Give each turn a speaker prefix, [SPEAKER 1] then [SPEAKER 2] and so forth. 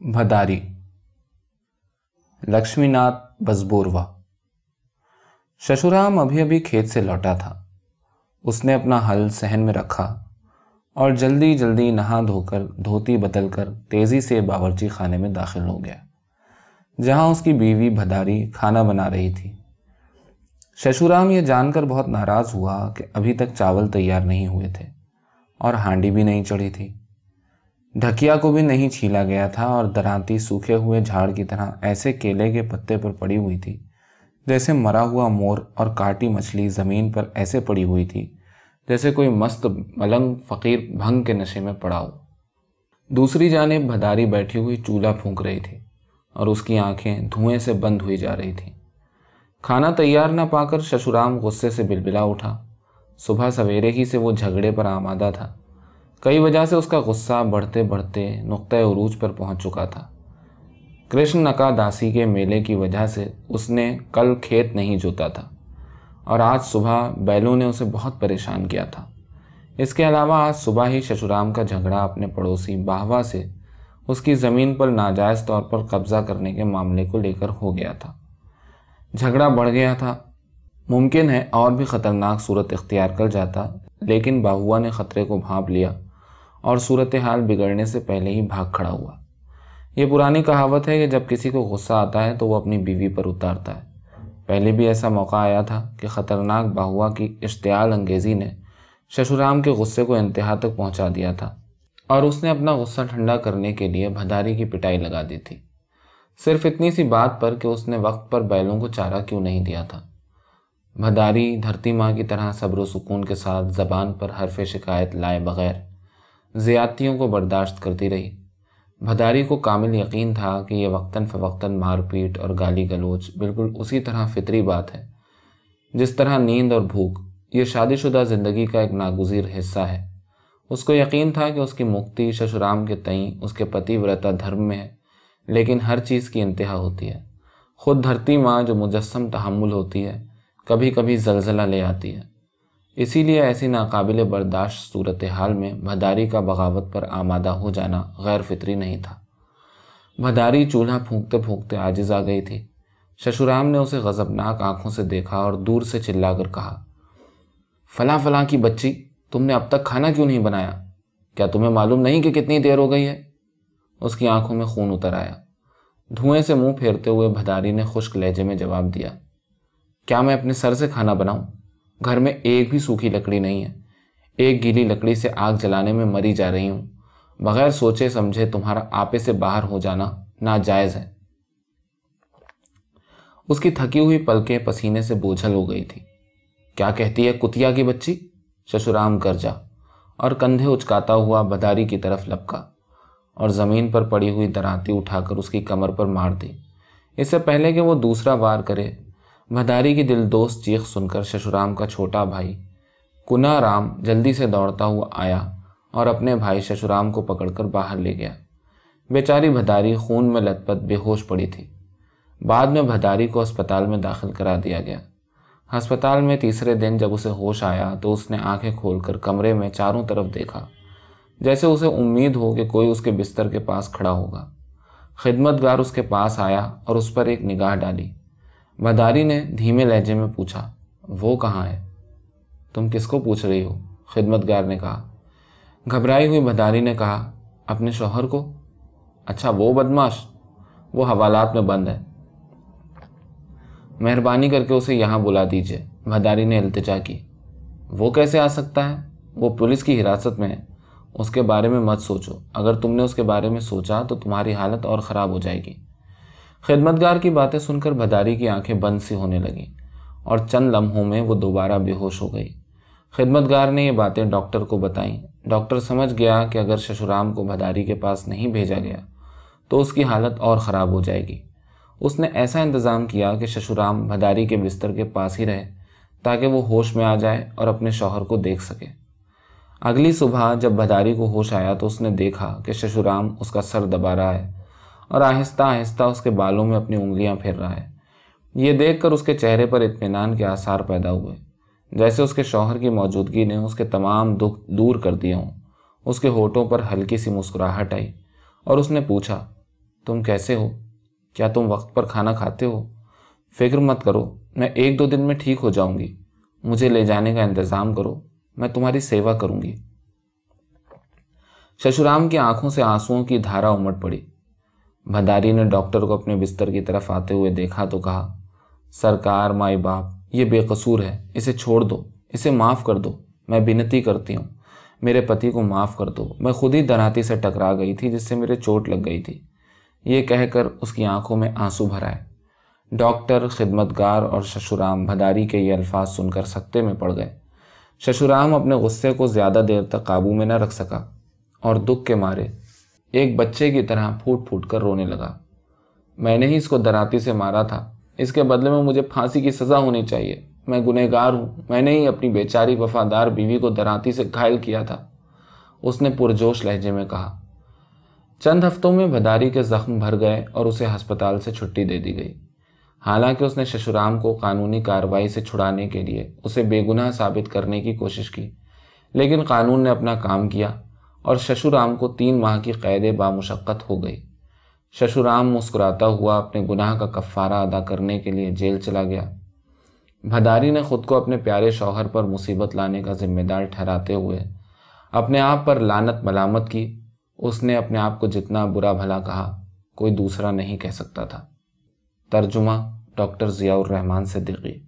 [SPEAKER 1] بھداری۔ لکشمی ناتھ بزبوروا۔ ششورام ابھی ابھی کھیت سے لوٹا تھا۔ اس نے اپنا حل سہن میں رکھا اور جلدی جلدی نہا دھو کر دھوتی بدل کر تیزی سے باورچی خانے میں داخل ہو گیا، جہاں اس کی بیوی بھداری کھانا بنا رہی تھی۔ ششورام یہ جان کر بہت ناراض ہوا کہ ابھی تک چاول تیار نہیں ہوئے تھے اور ہانڈی بھی نہیں چڑھی تھی۔ ڈھکیا کو بھی نہیں چھیلا گیا تھا اور درانتی سوکھے ہوئے جھاڑ کی طرح ایسے کیلے کے پتے پر پڑی ہوئی تھی، جیسے مرا ہوا مور اور کاٹی مچھلی زمین پر ایسے پڑی ہوئی تھی، جیسے کوئی مست ملنگ فقیر بھنگ کے نشے میں پڑا ہو۔ دوسری جانب بھداری بیٹھی ہوئی چولہا پھونک رہی تھی اور اس کی آنکھیں دھوئیں سے بند ہوئی جا رہی تھیں۔ کھانا تیار نہ پا کر ششورام غصے سے بلبلا اٹھا۔ صبح سویرے ہی سے وہ جھگڑے پر آمادہ تھا۔ کئی وجہ سے اس کا غصہ بڑھتے بڑھتے نقطۂ عروج پر پہنچ چکا تھا۔ کرشن نکا داسی کے میلے کی وجہ سے اس نے کل کھیت نہیں جوتا تھا اور آج صبح بیلوں نے اسے بہت پریشان کیا تھا۔ اس کے علاوہ آج صبح ہی ششورام کا جھگڑا اپنے پڑوسی باہوا سے اس کی زمین پر ناجائز طور پر قبضہ کرنے کے معاملے کو لے کر ہو گیا تھا۔ جھگڑا بڑھ گیا تھا۔ ممکن ہے اور بھی خطرناک صورت اختیار کر جاتا، لیکن باہوا نے خطرے کو بھانپ لیا۔ اور صورتحال بگڑنے سے پہلے ہی بھاگ کھڑا ہوا۔ یہ پرانی کہاوت ہے کہ جب کسی کو غصہ آتا ہے تو وہ اپنی بیوی پر اتارتا ہے۔ پہلے بھی ایسا موقع آیا تھا کہ خطرناک باہوا کی اشتعال انگیزی نے ششورام کے غصے کو انتہا تک پہنچا دیا تھا اور اس نے اپنا غصہ ٹھنڈا کرنے کے لیے بھداری کی پٹائی لگا دی تھی۔ صرف اتنی سی بات پر کہ اس نے وقت پر بیلوں کو چارہ کیوں نہیں دیا تھا۔ بھداری دھرتی ماں کی طرح صبر و سکون کے ساتھ زبان پر حرف شکایت لائے بغیر زیادتیوں کو برداشت کرتی رہی۔ بھداری کو کامل یقین تھا کہ یہ وقتاً فوقتاً مار پیٹ اور گالی گلوچ بالکل اسی طرح فطری بات ہے۔ جس طرح نیند اور بھوک، یہ شادی شدہ زندگی کا ایک ناگزیر حصہ ہے۔ اس کو یقین تھا کہ اس کی مکتی ششرام کے تئیں اس کے پتی ورتا دھرم میں ہے، لیکن ہر چیز کی انتہا ہوتی ہے۔ خود دھرتی ماں جو مجسم تحمل ہوتی ہے، کبھی کبھی زلزلہ لے آتی ہے۔ اسی لیے ایسی ناقابل برداشت صورتحال میں بھداری کا بغاوت پر آمادہ ہو جانا غیر فطری نہیں تھا۔ بھداری چولہا پھونکتے پھونکتے آجز آ گئی تھی۔ ششورام نے اسے غضبناک آنکھوں سے دیکھا اور دور سے چلا کر کہا، فلاں فلاں کی بچی، تم نے اب تک کھانا کیوں نہیں بنایا؟ کیا تمہیں معلوم نہیں کہ کتنی دیر ہو گئی ہے؟ اس کی آنکھوں میں خون اتر آیا۔ دھوئیں سے منہ پھیرتے ہوئے بھداری نے خشک لہجے میں جواب دیا، کیا میں اپنے سر سے کھانا بناؤں؟ گھر میں ایک بھی سوکھی لکڑی نہیں ہے۔ ایک گیلی لکڑی سے آگ جلانے میں مری جا رہی ہوں۔ بغیر سوچے سمجھے تمہارا آپے سے باہر ہو جانا ناجائز ہے۔ اس کی تھکی ہوئی پلکیں پسینے سے بوجھل ہو گئی تھی کیا کہتی ہے کتیا کی بچی؟ ششورام گرجا اور کندھے اچکاتا ہوا بداری کی طرف لپکا اور زمین پر پڑی ہوئی درانتی اٹھا کر اس کی کمر پر مار دی۔ اس سے پہلے کہ وہ دوسرا وار کرے بھداری کی دل دوست چیخ سن کر ششورام کا چھوٹا بھائی کنا رام جلدی سے دوڑتا ہوا آیا اور اپنے بھائی ششورام کو پکڑ کر باہر لے گیا۔ بیچاری بھداری خون میں لت پت بے ہوش پڑی تھی۔ بعد میں بھداری کو اسپتال میں داخل کرا دیا گیا۔ ہسپتال میں تیسرے دن جب اسے ہوش آیا تو اس نے آنکھیں کھول کر کمرے میں چاروں طرف دیکھا، جیسے اسے امید ہو کہ کوئی اس کے بستر کے پاس کھڑا ہوگا۔ خدمت گار اس کے پاس آیا اور اس پر ایک نگاہ ڈالی۔ بداری نے دھیمے لہجے میں پوچھا، وہ کہاں ہے؟ تم کس کو پوچھ رہی ہو؟ خدمت گار نے کہا، گھبرائی ہوئی بداری نے کہا، اپنے شوہر کو؟ اچھا وہ بدماش، وہ حوالات میں بند ہے۔ مہربانی کر کے اسے یہاں بلا دیجیے بھداری نے التجا کی۔ وہ کیسے آ سکتا ہے؟ وہ پولیس کی حراست میں ہے۔ اس کے بارے میں مت سوچو۔ اگر تم نے اس کے بارے میں سوچا تو تمہاری حالت اور خراب ہو جائے گی۔ خدمتگار کی باتیں سن کر بھداری کی آنکھیں بند سی ہونے لگیں اور چند لمحوں میں وہ دوبارہ بے ہوش ہو گئی۔ خدمتگار نے یہ باتیں ڈاکٹر کو بتائیں۔ ڈاکٹر سمجھ گیا کہ اگر ششورام کو بھداری کے پاس نہیں بھیجا گیا تو اس کی حالت اور خراب ہو جائے گی۔ اس نے ایسا انتظام کیا کہ ششورام بھداری کے بستر کے پاس ہی رہے تاکہ وہ ہوش میں آ جائے اور اپنے شوہر کو دیکھ سکے۔ اگلی صبح جب بھداری کو ہوش آیا تو اس نے دیکھا کہ ششورام اس کا سر دبا رہا ہے۔ اور آہستہ آہستہ اس کے بالوں میں اپنی انگلیاں پھیر رہا ہے۔ یہ دیکھ کر اس کے چہرے پر اطمینان کے آثار پیدا ہوئے۔ جیسے اس کے شوہر کی موجودگی نے اس کے تمام دکھ دور کر دیے ہوں۔ اس کے ہوٹوں پر ہلکی سی مسکراہٹ آئی اور اس نے پوچھا، تم کیسے ہو؟ کیا تم وقت پر کھانا کھاتے ہو؟ فکر مت کرو، میں ایک دو دن میں ٹھیک ہو جاؤں گی۔ مجھے لے جانے کا انتظام کرو، میں تمہاری سیوا کروں گی۔ ششورام کی آنکھوں سے آنسوؤں کی دھارا امٹ پڑی۔ بھداری نے ڈاکٹر کو اپنے بستر کی طرف آتے ہوئے دیکھا تو کہا، سرکار، مائی باپ، یہ بے قصور ہے، اسے چھوڑ دو، اسے معاف کر دو، میں بنتی کرتی ہوں۔ میرے پتی کو معاف کر دو۔ میں خود ہی دراتی سے ٹکرا گئی تھی، جس سے میرے چوٹ لگ گئی تھی۔ یہ کہہ کر اس کی آنکھوں میں آنسو بھرائے ڈاکٹر خدمت گار اور ششورام بھداری کے یہ الفاظ سن کر سکتے میں پڑ گئے۔ ششورام اپنے غصے کو زیادہ دیر تک قابو میں نہ رکھ سکا اور دکھ کے مارے۔ ایک بچے کی طرح پھوٹ پھوٹ کر رونے لگا۔ میں نے ہی اس کو دراتی سے مارا تھا۔ اس کے بدلے میں مجھے پھانسی کی سزا ہونی چاہیے۔ میں گنہ گار ہوں۔ میں نے ہی اپنی بیچاری وفادار بیوی کو دراتی سے گھائل کیا تھا۔ اس نے پرجوش لہجے میں کہا۔ چند ہفتوں میں بھداری کے زخم بھر گئے اور اسے ہسپتال سے چھٹی دے دی گئی۔ حالانکہ اس نے ششورام کو قانونی کارروائی سے چھڑانے کے لیے اسے بے گناہ ثابت کرنے کی کوشش کی، لیکن قانون نے اپنا کام کیا۔ اور ششورام کو تین ماہ کی قید بامشقت ہو گئی۔ ششورام مسکراتا ہوا اپنے گناہ کا کفارہ ادا کرنے کے لیے جیل چلا گیا۔ بھداری نے خود کو اپنے پیارے شوہر پر مصیبت لانے کا ذمہ دار ٹھہراتے ہوئے اپنے آپ پر لانت ملامت کی۔ اس نے اپنے آپ کو جتنا برا بھلا کہا، کوئی دوسرا نہیں کہہ سکتا تھا۔ ترجمہ ڈاکٹر ضیاء الرحمان صدیقی۔